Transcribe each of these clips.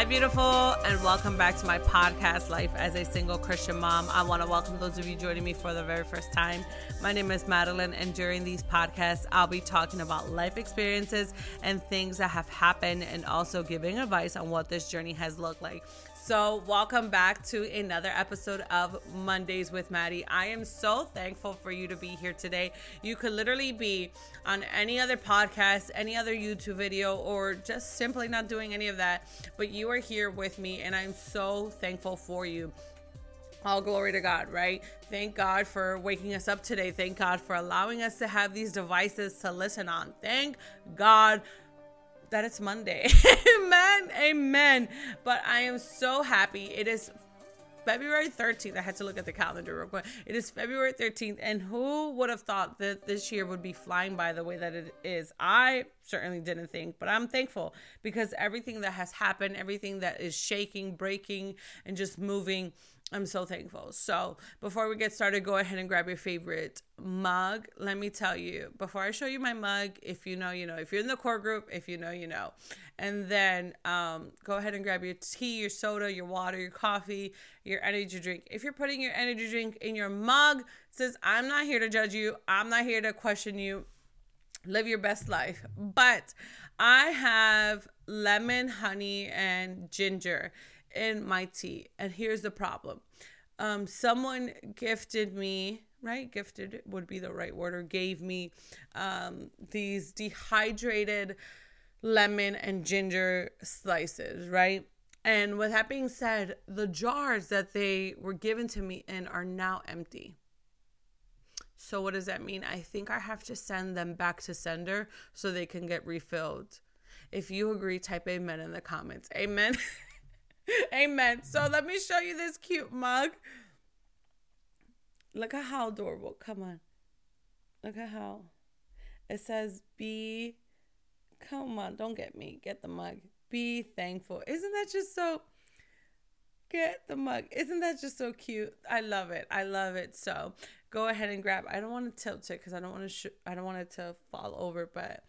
Hi, beautiful, and welcome back to my podcast, Life as a Single Christian Mom. I want to welcome those of you joining me for the very first time. My name is Madeline, and during these podcasts, I'll be talking about life experiences and things that have happened, and also giving advice on what this journey has looked like. So, welcome back to another episode of Mondays with Maddie. I am so thankful for you to be here today. You could literally be on any other podcast, any other YouTube video, or just simply not doing any of that, but you are here with me, and I'm so thankful for you. All glory to God, right? Thank God for waking us up today. Thank God for allowing us to have these devices to listen on. Thank God that it's Monday. amen. Amen. But I am so happy. It is February 13th. I had to look at the calendar real quick. It is February 13th. And who would have thought that this year would be flying by the way that it is? I certainly didn't think, but I'm thankful because everything that has happened, everything that is shaking, breaking, and just moving I'm so thankful. So, before we get started, go ahead and grab your favorite mug. Let me tell you, before I show you my mug, if you know, you know. If you're in the core group, if you know, you know. And then um, go ahead and grab your tea, your soda, your water, your coffee, your energy drink. If you're putting your energy drink in your mug, says, I'm not here to judge you, I'm not here to question you. Live your best life. But I have lemon, honey, and ginger in my tea. And here's the problem um, someone gifted me, right? Gifted would be the right word, or gave me um, these dehydrated lemon and ginger slices, right? And with that being said, the jars that they were given to me in are now empty. So, what does that mean? I think I have to send them back to sender so they can get refilled. If you agree, type amen in the comments. Amen. Amen. So let me show you this cute mug. Look at how adorable. Come on. Look at how it says be come on, don't get me. Get the mug. Be thankful. Isn't that just so get the mug. Isn't that just so cute? I love it. I love it. So go ahead and grab. I don't want to tilt it because I don't want to. Sh- I don't want it to fall over. But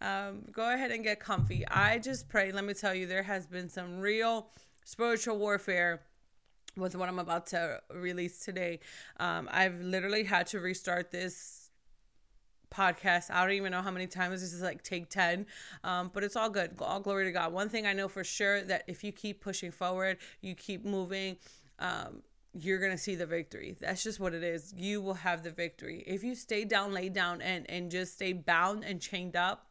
um, go ahead and get comfy. I just pray. Let me tell you, there has been some real spiritual warfare with what I'm about to release today. Um, I've literally had to restart this podcast. I don't even know how many times this is like take 10. Um, but it's all good. All glory to God. One thing I know for sure that if you keep pushing forward, you keep moving, um, you're gonna see the victory. That's just what it is. You will have the victory. If you stay down, lay down, and and just stay bound and chained up,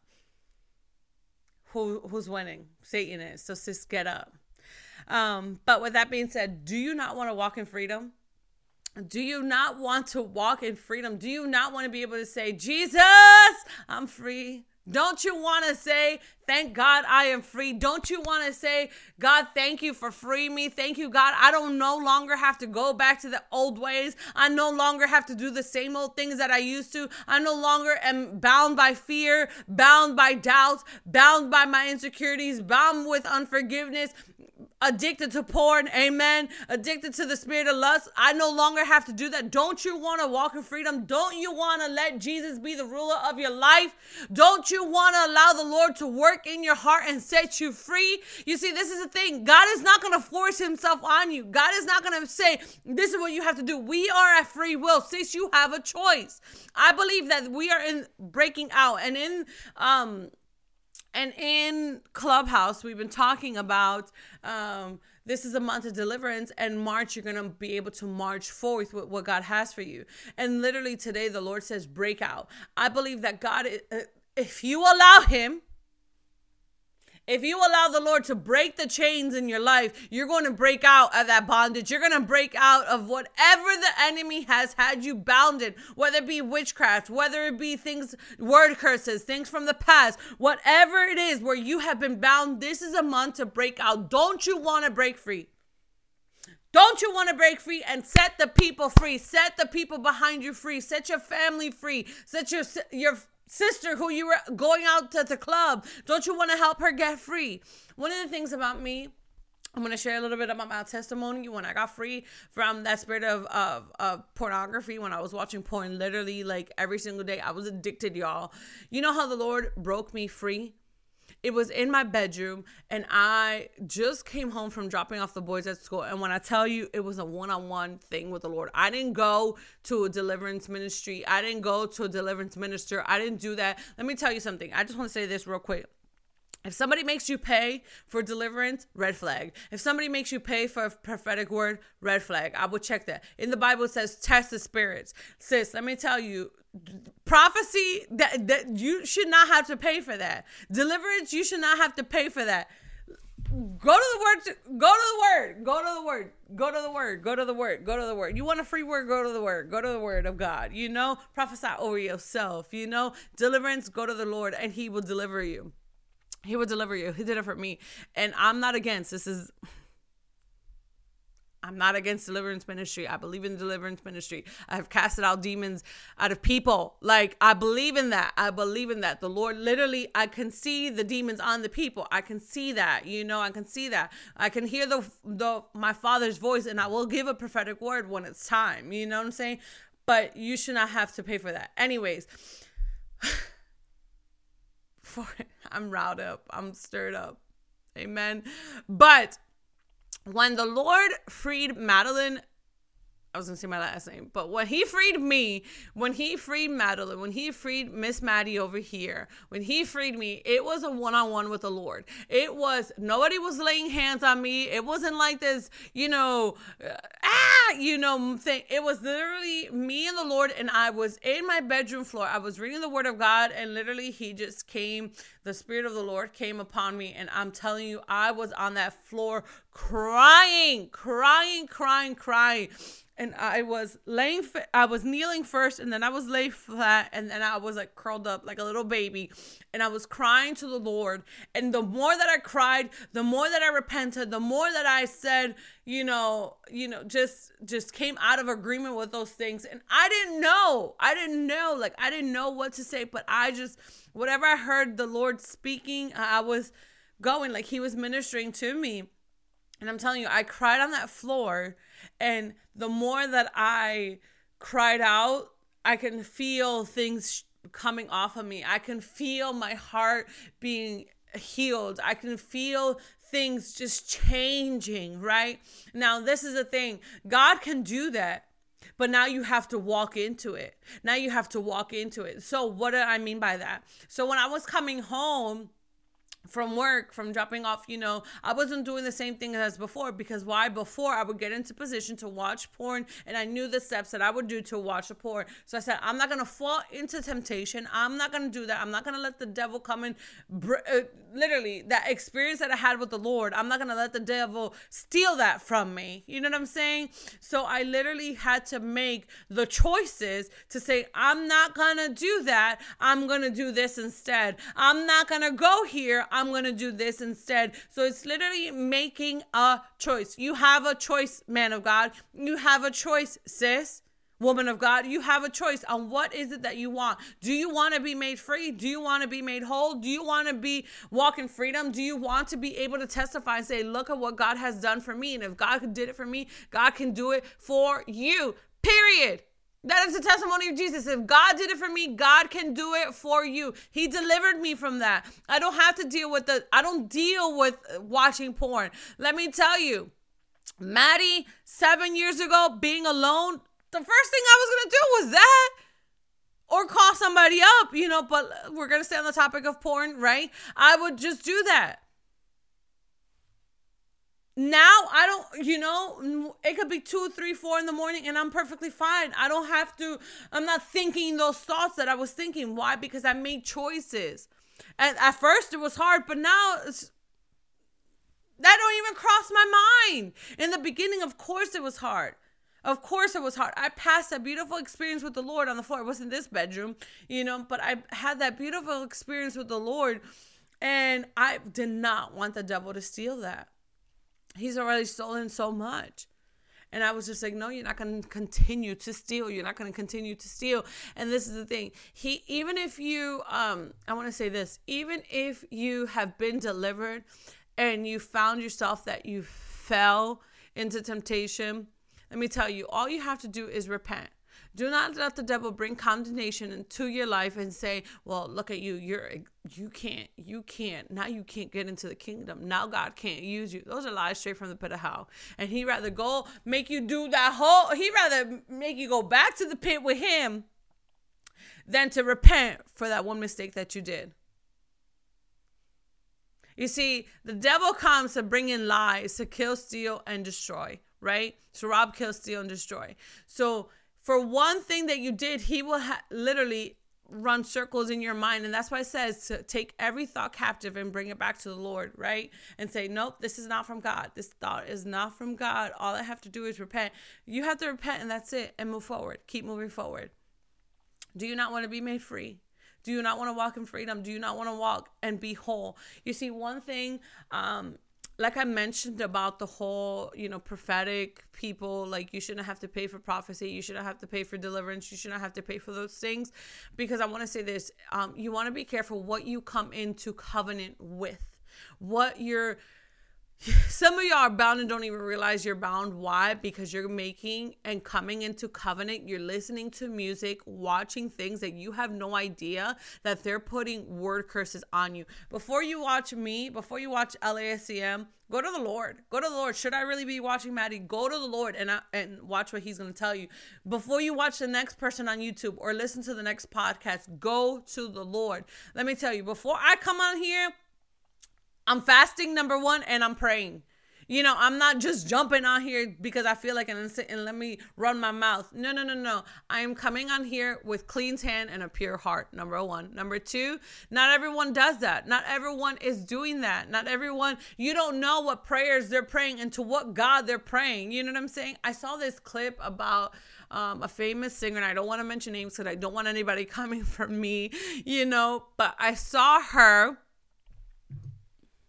who who's winning? Satan is. So sis, get up. Um, but with that being said, do you not want to walk in freedom? Do you not want to walk in freedom? Do you not want to be able to say, Jesus, I'm free? Don't you want to say, Thank God I am free? Don't you want to say, God, thank you for freeing me? Thank you, God. I don't no longer have to go back to the old ways. I no longer have to do the same old things that I used to. I no longer am bound by fear, bound by doubts, bound by my insecurities, bound with unforgiveness, addicted to porn, amen, addicted to the spirit of lust. I no longer have to do that. Don't you want to walk in freedom? Don't you want to let Jesus be the ruler of your life? Don't you want to allow the Lord to work in your heart and set you free? You see, this is the thing. God is not going to force himself on you. God is not going to say, this is what you have to do. We are at free will. Since you have a choice. I believe that we are in breaking out and in um and in Clubhouse, we've been talking about um, this is a month of deliverance, and March, you're going to be able to march forth with what God has for you. And literally today, the Lord says, break out. I believe that God, if you allow Him, if you allow the Lord to break the chains in your life, you're going to break out of that bondage. You're going to break out of whatever the enemy has had you bounded, whether it be witchcraft, whether it be things, word curses, things from the past, whatever it is where you have been bound. This is a month to break out. Don't you want to break free? Don't you want to break free and set the people free? Set the people behind you free. Set your family free. Set your your sister who you were going out to the club. Don't you want to help her get free? One of the things about me, I'm gonna share a little bit about my testimony when I got free from that spirit of, of of pornography when I was watching porn literally like every single day. I was addicted, y'all. You know how the Lord broke me free? It was in my bedroom and I just came home from dropping off the boys at school and when I tell you it was a one-on-one thing with the Lord. I didn't go to a deliverance ministry. I didn't go to a deliverance minister. I didn't do that. Let me tell you something. I just want to say this real quick. If somebody makes you pay for deliverance, red flag. If somebody makes you pay for a prophetic word, red flag. I will check that. In the Bible, it says test the spirits. Sis, let me tell you, prophecy that, that you should not have to pay for that. Deliverance, you should not have to pay for that. Go to the word. Go to the word. Go to the word. Go to the word. Go to the word. Go to the word. You want a free word? Go to the word. Go to the word of God. You know, prophesy over yourself. You know, deliverance. Go to the Lord, and He will deliver you. He will deliver you. He did it for me. And I'm not against this is I'm not against deliverance ministry. I believe in deliverance ministry. I have casted out demons out of people. Like I believe in that. I believe in that. The Lord literally I can see the demons on the people. I can see that. You know, I can see that. I can hear the the my father's voice and I will give a prophetic word when it's time. You know what I'm saying? But you should not have to pay for that. Anyways, for I'm riled up. I'm stirred up. Amen. But when the Lord freed Madeline I was gonna say my last name, but when he freed me, when he freed Madeline, when he freed Miss Maddie over here, when he freed me, it was a one on one with the Lord. It was nobody was laying hands on me. It wasn't like this, you know, uh, ah, you know, thing. It was literally me and the Lord, and I was in my bedroom floor. I was reading the Word of God, and literally He just came. The Spirit of the Lord came upon me, and I'm telling you, I was on that floor crying, crying, crying, crying and I was laying, I was kneeling first, and then I was lay flat, and then I was like curled up like a little baby, and I was crying to the Lord. And the more that I cried, the more that I repented, the more that I said, you know, you know, just just came out of agreement with those things. And I didn't know, I didn't know, like I didn't know what to say, but I just whatever I heard the Lord speaking, I was going like He was ministering to me. And I'm telling you, I cried on that floor and the more that I cried out, I can feel things coming off of me. I can feel my heart being healed. I can feel things just changing, right? Now, this is the thing God can do that. But now you have to walk into it. Now you have to walk into it. So, what do I mean by that? So, when I was coming home, from work from dropping off you know i wasn't doing the same thing as before because why? Before i would get into position to watch porn and i knew the steps that i would do to watch the porn. So i said i'm not gonna fall into temptation. I'm not gonna do that. I'm not gonna let the devil come in uh, literally that experience that i had with the lord i'm not gonna let the devil steal that from me. You know what i'm saying? So i literally had to make the choices to say i'm not gonna do that. I'm gonna do this instead. I'm not gonna go here I'm going to do this instead. So it's literally making a choice. You have a choice, man of God. You have a choice, sis woman of God, you have a choice on what is it that you want. Do you want to be made free? Do you want to be made whole? Do you want to be walking freedom? Do you want to be able to testify and say, look at what God has done for me? And if God did it for me, God can do it for you. Period. That is the testimony of Jesus. If God did it for me, God can do it for you. He delivered me from that. I don't have to deal with the I don't deal with watching porn. Let me tell you, Maddie, 7 years ago being alone, the first thing I was going to do was that or call somebody up, you know, but we're going to stay on the topic of porn, right? I would just do that now I don't, you know, it could be two, three, four in the morning and I'm perfectly fine. I don't have to, I'm not thinking those thoughts that I was thinking. Why? Because I made choices. And at first it was hard, but now it's, that don't even cross my mind. In the beginning, of course, it was hard. Of course, it was hard. I passed a beautiful experience with the Lord on the floor. It wasn't this bedroom, you know, but I had that beautiful experience with the Lord. And I did not want the devil to steal that he's already stolen so much. And I was just like, no, you're not going to continue to steal. You're not going to continue to steal. And this is the thing. He, even if you, um, I want to say this, even if you have been delivered and you found yourself that you fell into temptation, let me tell you, all you have to do is repent. Do not let the devil bring condemnation into your life and say, "Well, look at you. You're you can't you can't now you can't get into the kingdom. Now God can't use you." Those are lies straight from the pit of hell. And he rather go make you do that whole. He rather make you go back to the pit with him than to repent for that one mistake that you did. You see, the devil comes to bring in lies to kill, steal, and destroy, right? To rob, kill, steal, and destroy. So for one thing that you did, he will ha- literally run circles in your mind. And that's why it says to take every thought captive and bring it back to the Lord, right? And say, nope, this is not from God. This thought is not from God. All I have to do is repent. You have to repent and that's it and move forward. Keep moving forward. Do you not want to be made free? Do you not want to walk in freedom? Do you not want to walk and be whole? You see, one thing um, like I mentioned about the whole, you know, prophetic people, like you shouldn't have to pay for prophecy, you shouldn't have to pay for deliverance, you shouldn't have to pay for those things. Because I want to say this um, you want to be careful what you come into covenant with, what you're some of y'all are bound and don't even realize you're bound. Why? Because you're making and coming into covenant. You're listening to music, watching things that you have no idea that they're putting word curses on you. Before you watch me, before you watch LASCM, go to the Lord. Go to the Lord. Should I really be watching Maddie? Go to the Lord and, uh, and watch what he's going to tell you. Before you watch the next person on YouTube or listen to the next podcast, go to the Lord. Let me tell you, before I come on here, I'm fasting, number one, and I'm praying. You know, I'm not just jumping on here because I feel like an instant and let me run my mouth. No, no, no, no. I am coming on here with clean hand and a pure heart. Number one. Number two, not everyone does that. Not everyone is doing that. Not everyone, you don't know what prayers they're praying and to what God they're praying. You know what I'm saying? I saw this clip about um, a famous singer, and I don't want to mention names because I don't want anybody coming for me, you know, but I saw her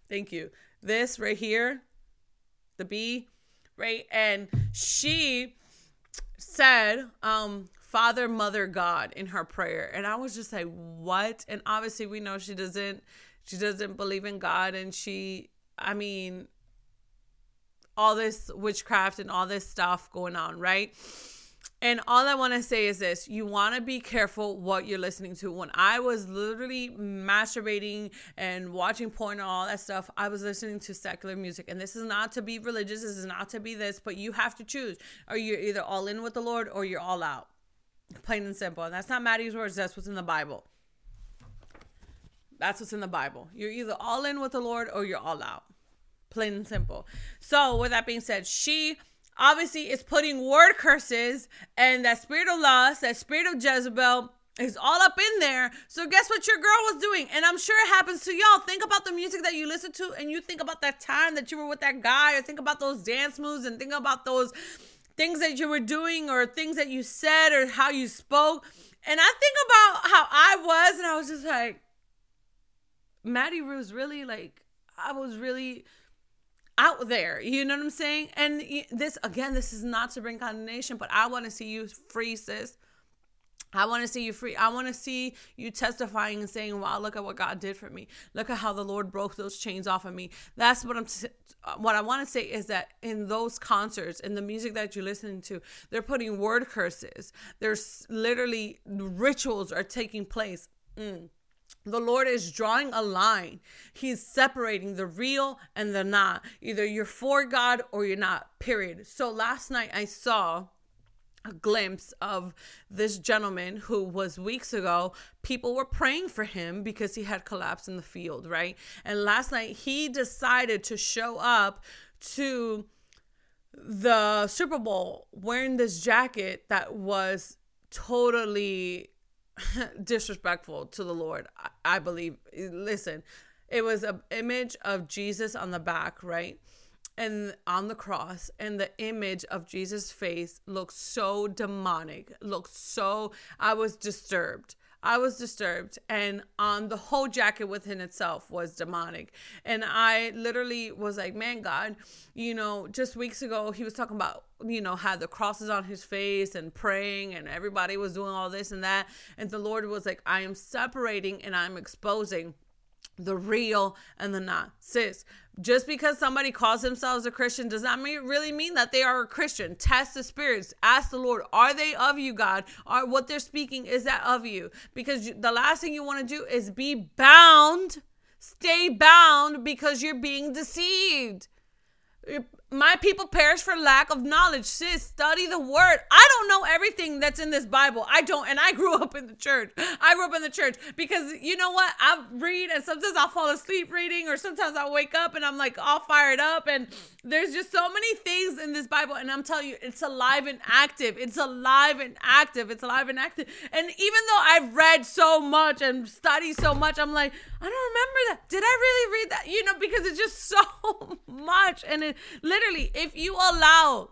Thank you. This right here, the B, right? And she said, um, Father, Mother, God in her prayer. And I was just like, what? And obviously we know she doesn't she doesn't believe in God and she I mean all this witchcraft and all this stuff going on, right? And all I want to say is this you want to be careful what you're listening to. When I was literally masturbating and watching porn and all that stuff, I was listening to secular music. And this is not to be religious, this is not to be this, but you have to choose. Are you either all in with the Lord or you're all out? Plain and simple. And that's not Maddie's words, that's what's in the Bible. That's what's in the Bible. You're either all in with the Lord or you're all out. Plain and simple. So, with that being said, she obviously is putting word curses and that spirit of lust, that spirit of Jezebel is all up in there. So guess what your girl was doing? And I'm sure it happens to y'all. Think about the music that you listen to and you think about that time that you were with that guy or think about those dance moves and think about those things that you were doing or things that you said or how you spoke. And I think about how I was and I was just like Maddie was really like I was really out there. You know what I'm saying? And this, again, this is not to bring condemnation, but I want to see you free, sis. I want to see you free. I want to see you testifying and saying, "Wow, look at what God did for me. Look at how the Lord broke those chains off of me." That's what I'm. What I want to say is that in those concerts, in the music that you're listening to, they're putting word curses. There's literally rituals are taking place. Mm the Lord is drawing a line. He's separating the real and the not. Either you're for God or you're not, period. So last night I saw a glimpse of this gentleman who was weeks ago people were praying for him because he had collapsed in the field right and last night he decided to show up to the super bowl wearing this jacket that was totally disrespectful to the Lord. I, I believe. Listen, it was an image of Jesus on the back, right? and on the cross and the image of Jesus face looked so demonic looked so I was disturbed I was disturbed, and on the whole jacket within itself was demonic. And I literally was like, man, God, you know, just weeks ago, he was talking about, you know, had the crosses on his face and praying, and everybody was doing all this and that. And the Lord was like, I am separating and I'm exposing the real and the not. Sis, just because somebody calls themselves a Christian does not mean, really mean that they are a Christian. Test the spirits. Ask the Lord, are they of you, God? Are what they're speaking is that of you? Because the last thing you want to do is be bound. Stay bound because you're being deceived my people perish for lack of knowledge. Sis, study the word. I don't know everything that's in this Bible. I don't. And I grew up in the church. I grew up in the church because you know what? I read and sometimes I'll fall asleep reading or sometimes I'll wake up and I'm like all fired up. And there's just so many things in this Bible. And I'm telling you, it's alive and active. It's alive and active. It's alive and active. And even though I've read so much and studied so much, I'm like, I don't remember that. Did I really read that? You know, because it's just so much. And it literally, if you allow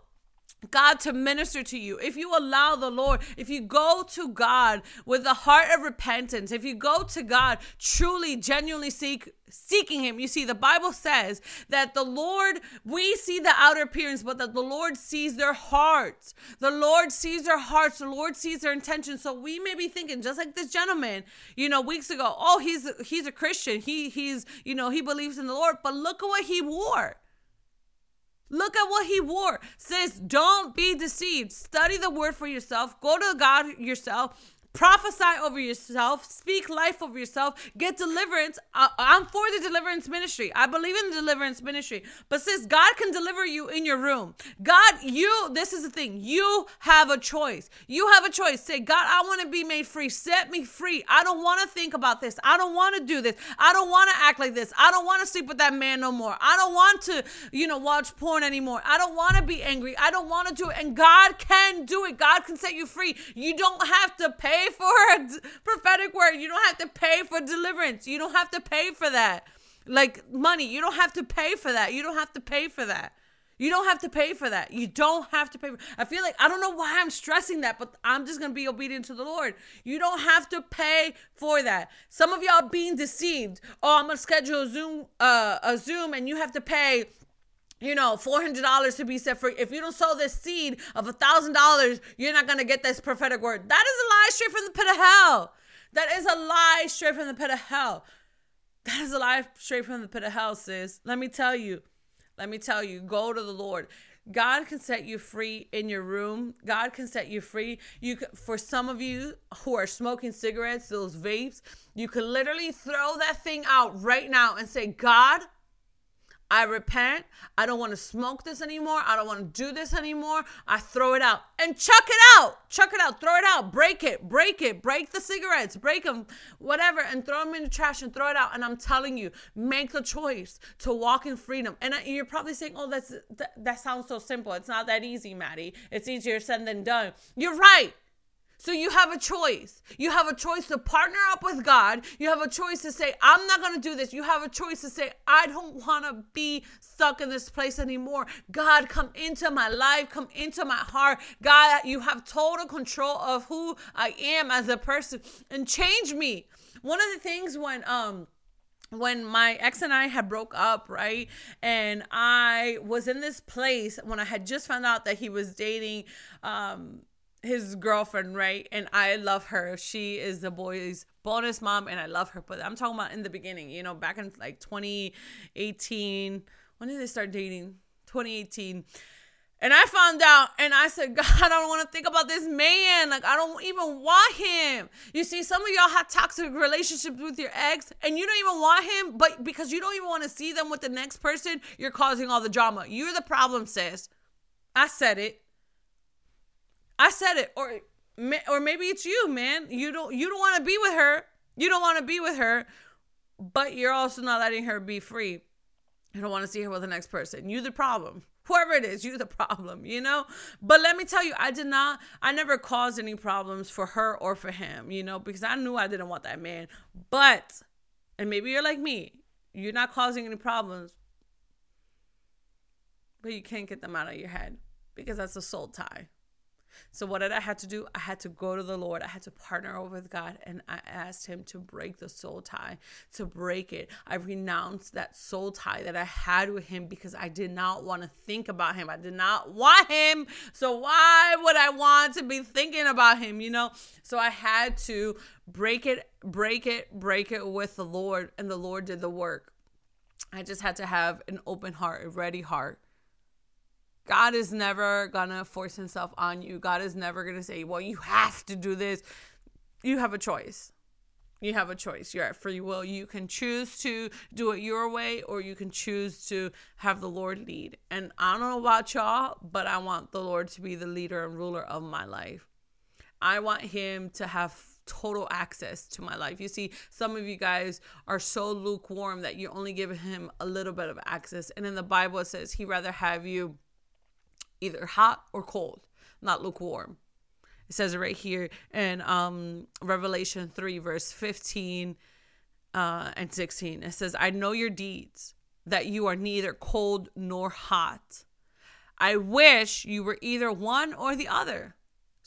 God to minister to you, if you allow the Lord, if you go to God with a heart of repentance, if you go to God truly, genuinely seek seeking him. You see, the Bible says that the Lord, we see the outer appearance, but that the Lord sees their hearts. The Lord sees their hearts. The Lord sees their intentions. So we may be thinking, just like this gentleman, you know, weeks ago, oh, he's he's a Christian. He he's, you know, he believes in the Lord. But look at what he wore. Look at what he wore. Says, don't be deceived. Study the word for yourself. Go to God yourself prophesy over yourself, speak life over yourself, get deliverance. Uh, I'm for the deliverance ministry. I believe in the deliverance ministry. But sis, God can deliver you in your room. God, you, this is the thing, you have a choice. You have a choice. Say, God, I want to be made free. Set me free. I don't want to think about this. I don't want to do this. I don't want to act like this. I don't want to sleep with that man no more. I don't want to, you know, watch porn anymore. I don't want to be angry. I don't want to do it. And God can do it. God can set you free. You don't have to pay pay for a prophetic word. You don't have to pay for deliverance. You don't have to pay for that. Like money, you don't have to pay for that. You don't have to pay for that. You don't have to pay for that. You don't have to pay for I feel like I don't know why I'm stressing that, but I'm just going to be obedient to the Lord. You don't have to pay for that. Some of y'all being deceived. Oh, I'm going to schedule a Zoom uh a Zoom and you have to pay you know, four hundred dollars to be set free. If you don't sow this seed of a thousand dollars, you're not gonna get this prophetic word. That is a lie straight from the pit of hell. That is a lie straight from the pit of hell. That is a lie straight from the pit of hell, sis. Let me tell you. Let me tell you. Go to the Lord. God can set you free in your room. God can set you free. You can, for some of you who are smoking cigarettes, those vapes, you can literally throw that thing out right now and say, "God, I repent. I don't want to smoke this anymore. I don't want to do this anymore. I throw it out and chuck it out. Chuck it out. Throw it out. Break it. Break it. Break the cigarettes. Break them. Whatever. And throw them in the trash and throw it out. And I'm telling you, make the choice to walk in freedom. And you're probably saying, oh, that's that, that sounds so simple. It's not that easy, Maddie. It's easier said than done. You're right. So you have a choice. You have a choice to partner up with God. You have a choice to say, I'm not going to do this. You have a choice to say, I don't want to be stuck in this place anymore. God, come into my life, come into my heart. God, you have total control of who I am as a person and change me. One of the things when, um, when my ex and I had broke up, right? And I was in this place when I had just found out that he was dating um his girlfriend, right? And I love her. She is the boy's bonus mom, and I love her. But I'm talking about in the beginning, you know, back in like 2018. When did they start dating? 2018. And I found out and I said, God, I don't want to think about this man. Like, I don't even want him. You see, some of y'all have toxic relationships with your ex and you don't even want him, but because you don't even want to see them with the next person, you're causing all the drama. You're the problem, sis. I said it. I said it, or or maybe it's you, man. You don't you don't want to be with her. You don't want to be with her, but you're also not letting her be free. You don't want to see her with the next person. You the problem. Whoever it is, you the problem, you know? But let me tell you, I did not, I never caused any problems for her or for him, you know, because I knew I didn't want that man. But, and maybe you're like me, you're not causing any problems, but you can't get them out of your head because that's a soul tie. So what did I had to do? I had to go to the Lord. I had to partner with God and I asked him to break the soul tie, to break it. I renounced that soul tie that I had with him because I did not want to think about him. I did not want him. So why would I want to be thinking about him, you know? So I had to break it, break it, break it with the Lord and the Lord did the work. I just had to have an open heart, a ready heart God is never gonna force himself on you. God is never gonna say, well, you have to do this. You have a choice. You have a choice. You're at free will. You can choose to do it your way or you can choose to have the Lord lead. And I don't know about y'all, but I want the Lord to be the leader and ruler of my life. I want him to have total access to my life. You see, some of you guys are so lukewarm that you only give him a little bit of access. And in the Bible, it says he rather have you either hot or cold, not lukewarm. It says it right here in um, Revelation 3, verse 15 uh, and 16. It says, I know your deeds, that you are neither cold nor hot. I wish you were either one or the other.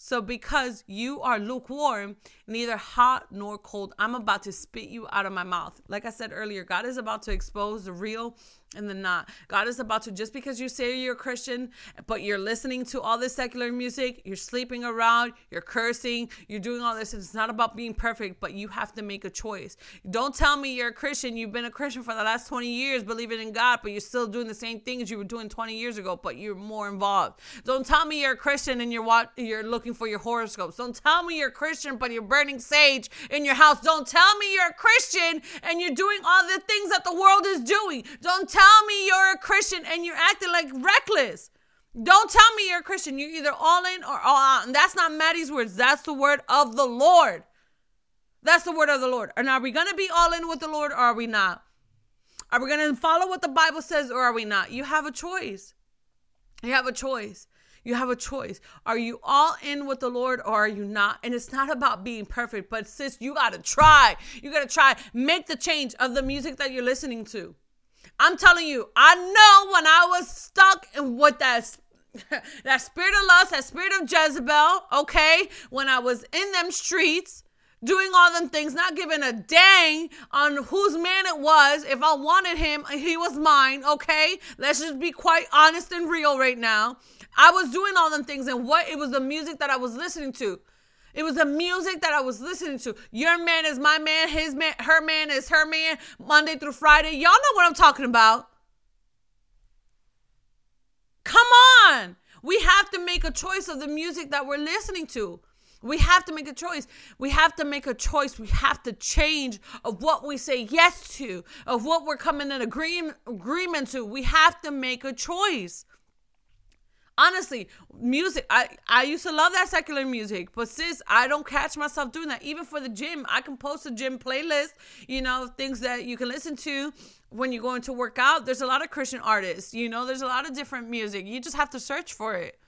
So, because you are lukewarm, neither hot nor cold, I'm about to spit you out of my mouth. Like I said earlier, God is about to expose the real and then not. God is about to, just because you say you're a Christian, but you're listening to all this secular music, you're sleeping around, you're cursing, you're doing all this. It's not about being perfect, but you have to make a choice. Don't tell me you're a Christian. You've been a Christian for the last 20 years, believing in God, but you're still doing the same things you were doing 20 years ago, but you're more involved. Don't tell me you're a Christian and you're what you're looking for your horoscopes. Don't tell me you're a Christian, but you're burning sage in your house. Don't tell me you're a Christian and you're doing all the things that the world is doing. Don't tell me you're a Christian and you're acting like reckless. Don't tell me you're a Christian. You're either all in or all out. And that's not Maddie's words. That's the word of the Lord. That's the word of the Lord. And are we going to be all in with the Lord or are we not? Are we going to follow what the Bible says or are we not? You have a choice. You have a choice. You have a choice. Are you all in with the Lord or are you not? And it's not about being perfect, but sis, you got to try. You got to try. Make the change of the music that you're listening to. I'm telling you, I know when I was stuck in what that that spirit of lust, that spirit of Jezebel, okay, when I was in them streets, doing all them things, not giving a dang on whose man it was. If I wanted him, he was mine, okay? Let's just be quite honest and real right now. I was doing all them things, and what it was the music that I was listening to. It was the music that I was listening to. Your man is my man, his man, her man is her man, Monday through Friday. Y'all know what I'm talking about. Come on. We have to make a choice of the music that we're listening to. We have to make a choice. We have to make a choice. We have to change of what we say yes to, of what we're coming in agreement agreement to. We have to make a choice honestly music i i used to love that secular music but sis i don't catch myself doing that. Even for the gym i can post a gym playlist you know things that you can listen to when you're going to work out there's a lot of christian artists you know there's a lot of different music. You just have to search for it.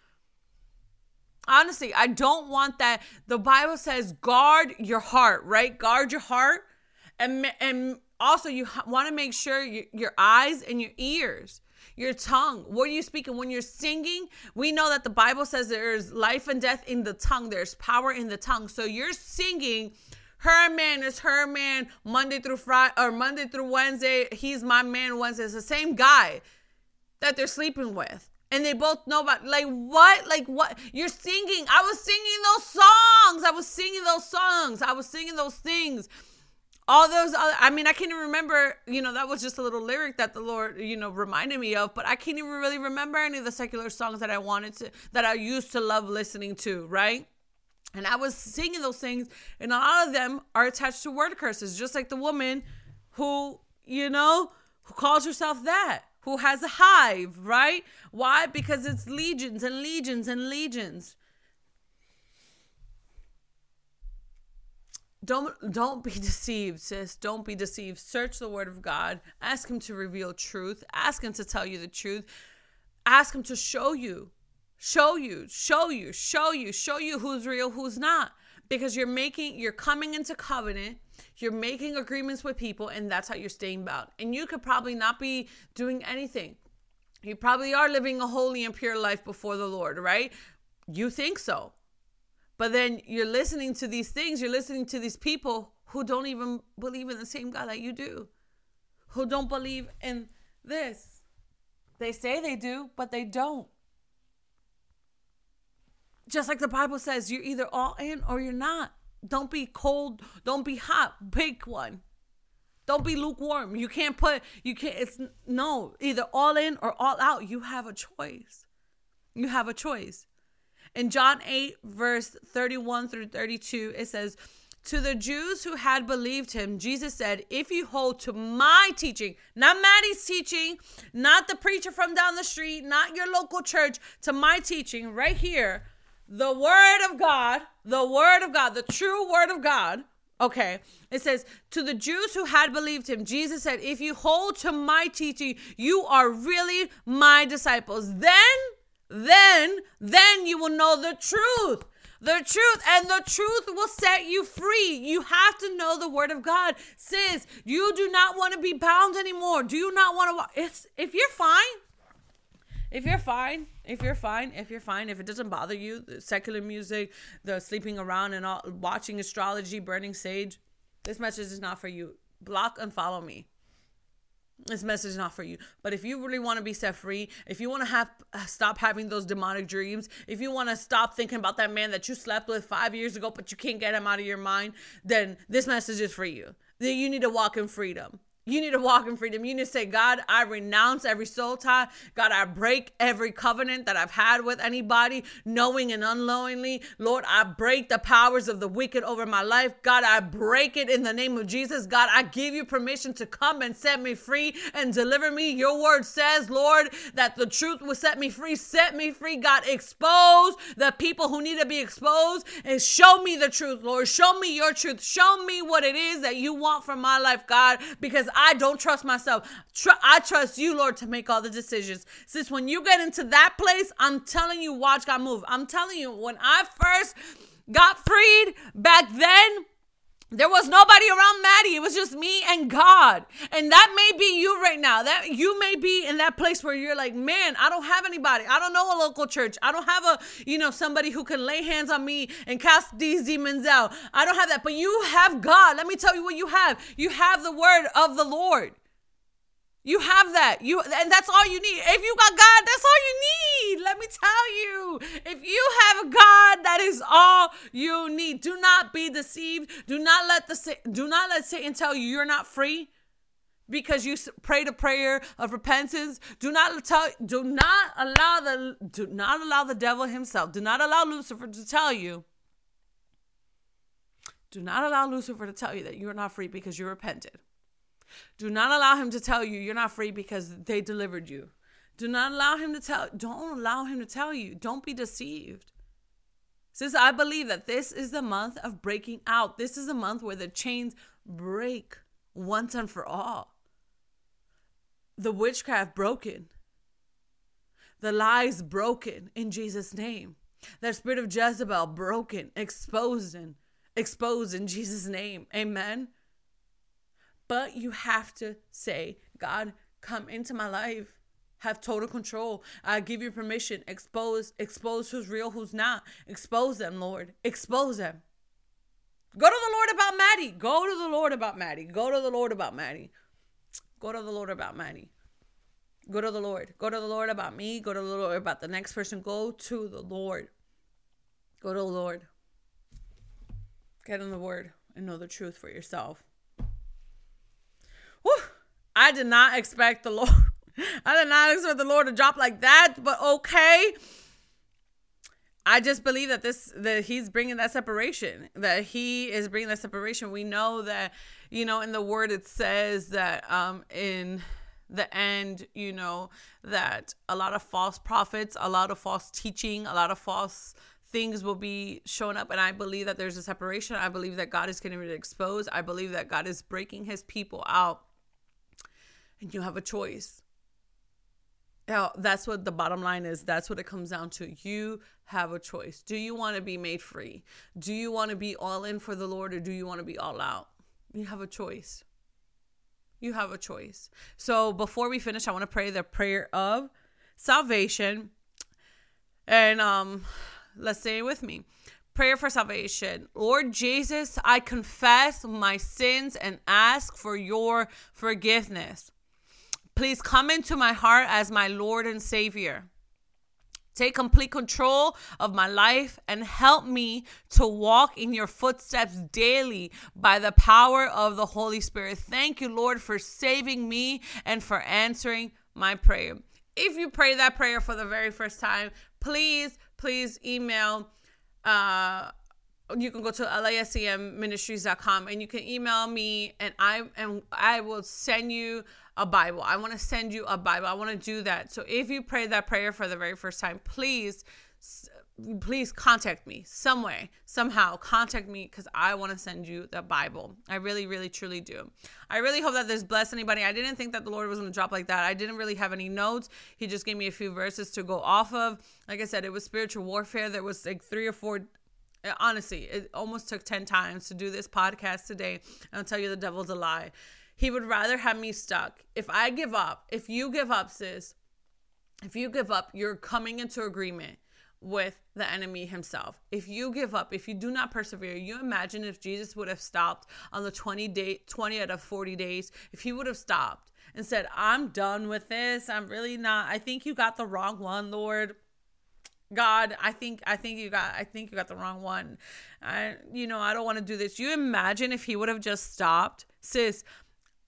Honestly i don't want that. The bible says guard your heart right? Guard your heart. And and also you want to make sure your, your eyes and your ears your tongue. What are you speaking? When you're singing, we know that the Bible says there's life and death in the tongue, there's power in the tongue. So you're singing. Her man is her man Monday through Friday or Monday through Wednesday. He's my man Wednesday. It's the same guy that they're sleeping with and they both know about like what like what you're singing i was singing those songs i was singing those songs i was singing those things all those other, i mean i can't even remember you know that was just a little lyric that the lord you know reminded me of but i can't even really remember any of the secular songs that i wanted to that i used to love listening to right? And i was singing those things and a lot of them are attached to word curses just like the woman who you know who calls herself that who has a hive right? Why? Because it's legions and legions and legions don't don't be deceived sis. Don't be deceived. Search the word of god. Ask him to reveal truth. Ask him to tell you the truth. Ask him to show you. Show you. Show you. Show you. Show you who's real who's not. Because you're making you're coming into covenant. You're making agreements with people and that's how you're staying bound. And you could probably not be doing anything. You probably are living a holy and pure life before the lord right? You think so. But then you're listening to these things, you're listening to these people who don't even believe in the same God that you do, who don't believe in this. They say they do, but they don't. Just like the Bible says, you're either all in or you're not. Don't be cold, don't be hot, pick one. Don't be lukewarm. You can't put, you can't, it's no, either all in or all out. You have a choice. You have a choice. In John 8, verse 31 through 32, it says, To the Jews who had believed him, Jesus said, If you hold to my teaching, not Maddie's teaching, not the preacher from down the street, not your local church, to my teaching right here, the word of God, the word of God, the true word of God. Okay, it says, to the Jews who had believed him, Jesus said, If you hold to my teaching, you are really my disciples. Then then then you will know the truth. The truth and the truth will set you free. You have to know the word of god. Sis you do not want to be bound anymore. Do you not want to it's if you're fine if you're fine if you're fine if you're fine if it doesn't bother you the secular music the sleeping around and all watching astrology burning sage this message is not for you. Block and follow me this message is not for you. But if you really want to be set free if you want to have stop having those demonic dreams if you want to stop thinking about that man that you slept with five years ago but you can't get him out of your mind then this message is for you. That you need to walk in freedom you need to walk in freedom. You need to say, God, I renounce every soul tie. God, I break every covenant that I've had with anybody, knowing and unknowingly. Lord, I break the powers of the wicked over my life. God, I break it in the name of Jesus. God, I give you permission to come and set me free and deliver me. Your word says, Lord, that the truth will set me free. Set me free. God, expose the people who need to be exposed and show me the truth, Lord. Show me your truth. Show me what it is that you want from my life, God, because I don't trust myself. Tr- I trust you, Lord, to make all the decisions. Since when you get into that place, I'm telling you, watch God move. I'm telling you, when I first got freed back then, there was nobody around Maddie. It was just me and God. And that may be you right now. That you may be in that place where you're like, "Man, I don't have anybody. I don't know a local church. I don't have a, you know, somebody who can lay hands on me and cast these demons out. I don't have that." But you have God. Let me tell you what you have. You have the word of the Lord. You have that. You and that's all you need. If you got God, that's all you need. Let me tell you. If you have a God, that is all you need. Do not be deceived. Do not let the do not let Satan tell you you're not free because you prayed a prayer of repentance. Do not tell do not allow the do not allow the devil himself. Do not allow Lucifer to tell you do not allow Lucifer to tell you that you're not free because you repented. Do not allow him to tell you you're not free because they delivered you. Do not allow him to tell don't allow him to tell you. Don't be deceived. Since I believe that this is the month of breaking out. This is a month where the chains break once and for all. The witchcraft broken. The lies broken in Jesus' name. That spirit of Jezebel broken, exposed and exposed in Jesus' name. Amen. But you have to say, God, come into my life. Have total control. I give you permission. Expose, expose who's real, who's not. Expose them, Lord. Expose them. Go to the Lord about Maddie. Go to the Lord about Maddie. Go to the Lord about Maddie. Go to the Lord about Maddie. Go to the Lord. Go to the Lord about me. Go to the Lord about the next person. Go to the Lord. Go to the Lord. Get in the Word and know the truth for yourself. Whew, I did not expect the Lord. I did not expect the Lord to drop like that, but okay. I just believe that this that he's bringing that separation. That he is bringing that separation. We know that you know in the word it says that um in the end, you know, that a lot of false prophets, a lot of false teaching, a lot of false things will be showing up and i believe that there's a separation i believe that god is getting to expose i believe that god is breaking his people out and you have a choice. Now, that's what the bottom line is. That's what it comes down to. You have a choice. Do you want to be made free? Do you want to be all in for the Lord or do you want to be all out? You have a choice. You have a choice. So before we finish, I want to pray the prayer of salvation. And um Let's say it with me. Prayer for salvation. Lord Jesus, I confess my sins and ask for your forgiveness. Please come into my heart as my Lord and Savior. Take complete control of my life and help me to walk in your footsteps daily by the power of the Holy Spirit. Thank you, Lord, for saving me and for answering my prayer. If you pray that prayer for the very first time, please, please email uh you can go to lascmministries.com and you can email me and I and I will send you a Bible. I want to send you a Bible. I want to do that. So if you pray that prayer for the very first time, please please contact me some way somehow. Contact me because i want to send you the bible. I really really truly do. I really hope that this blessed anybody. I didn't think that the lord was going to drop like that. I didn't really have any notes. He just gave me a few verses to go off of. Like i said it was spiritual warfare there was like three or four honestly it almost took 10 times to do this podcast today. I'll tell you the devil's a lie he would rather have me stuck. If I give up, if you give up, sis, if you give up, you're coming into agreement with the enemy himself. If you give up, if you do not persevere, you imagine if Jesus would have stopped on the 20 day 20 out of 40 days, if he would have stopped and said, "I'm done with this. I'm really not. I think you got the wrong one, Lord." God, I think I think you got I think you got the wrong one. I you know, I don't want to do this. You imagine if he would have just stopped. Sis,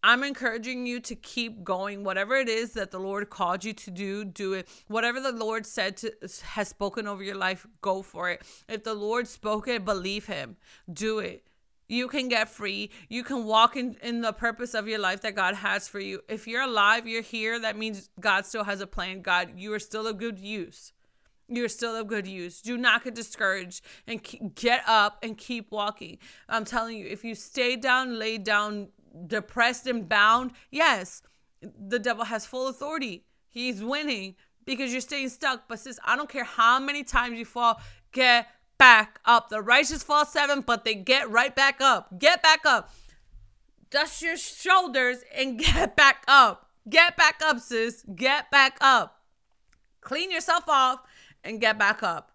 I'm encouraging you to keep going. Whatever it is that the Lord called you to do, do it. Whatever the Lord said to, has spoken over your life, go for it. If the Lord spoke it, believe Him. Do it. You can get free. You can walk in, in the purpose of your life that God has for you. If you're alive, you're here, that means God still has a plan. God, you are still of good use. You're still of good use. Do not get discouraged and get up and keep walking. I'm telling you, if you stay down, lay down, depressed and bound, yes, the devil has full authority. He's winning because you're staying stuck. But sis, I don't care how many times you fall, get back up. The righteous fall seven, but they get right back up. Get back up. Dust your shoulders and get back up. Get back up, sis. Get back up. Clean yourself off and get back up.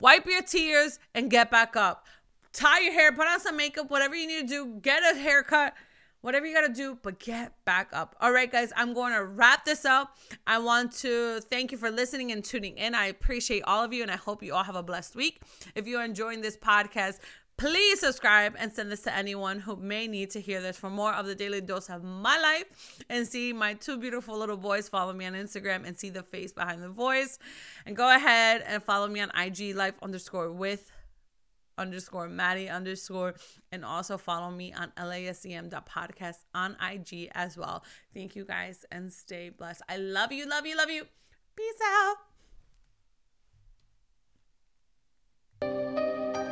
Wipe your tears and get back up. Tie your hair, put on some makeup, whatever you need to do. Get a haircut whatever you got to do, but get back up. All right, guys, I'm going to wrap this up. I want to thank you for listening and tuning in. I appreciate all of you, and I hope you all have a blessed week. If you're enjoying this podcast, please subscribe and send this to anyone who may need to hear this for more of the daily dose of my life and see my two beautiful little boys follow me on instagram and see the face behind the voice and go ahead and follow me on ig life underscore with underscore Maddie underscore and also follow me on lascm.podcast on IG as well. Thank you guys and stay blessed. I love you, love you, love you. Peace out.